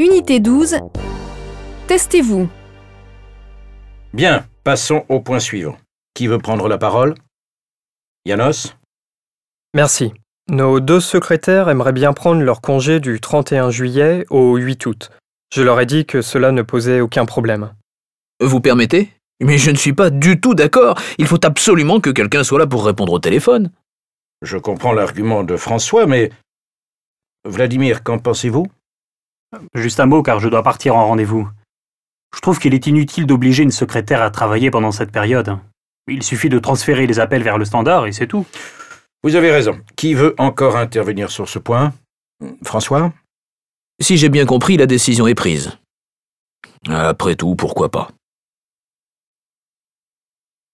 Unité 12. Testez-vous. Bien, passons au point suivant. Qui veut prendre la parole? Yanos Merci. Nos deux secrétaires aimeraient bien prendre leur congé du 31 juillet au 8 août. Je leur ai dit que cela ne posait aucun problème. Vous permettez? Mais je ne suis pas du tout d'accord. Il faut absolument que quelqu'un soit là pour répondre au téléphone. Je comprends l'argument de François, mais... Vladimir, qu'en pensez-vous? Juste un mot car je dois partir en rendez-vous. Je trouve qu'il est inutile d'obliger une secrétaire à travailler pendant cette période. Il suffit de transférer les appels vers le standard et c'est tout. Vous avez raison. Qui veut encore intervenir sur ce point? François? Si j'ai bien compris, la décision est prise. Après tout, pourquoi pas?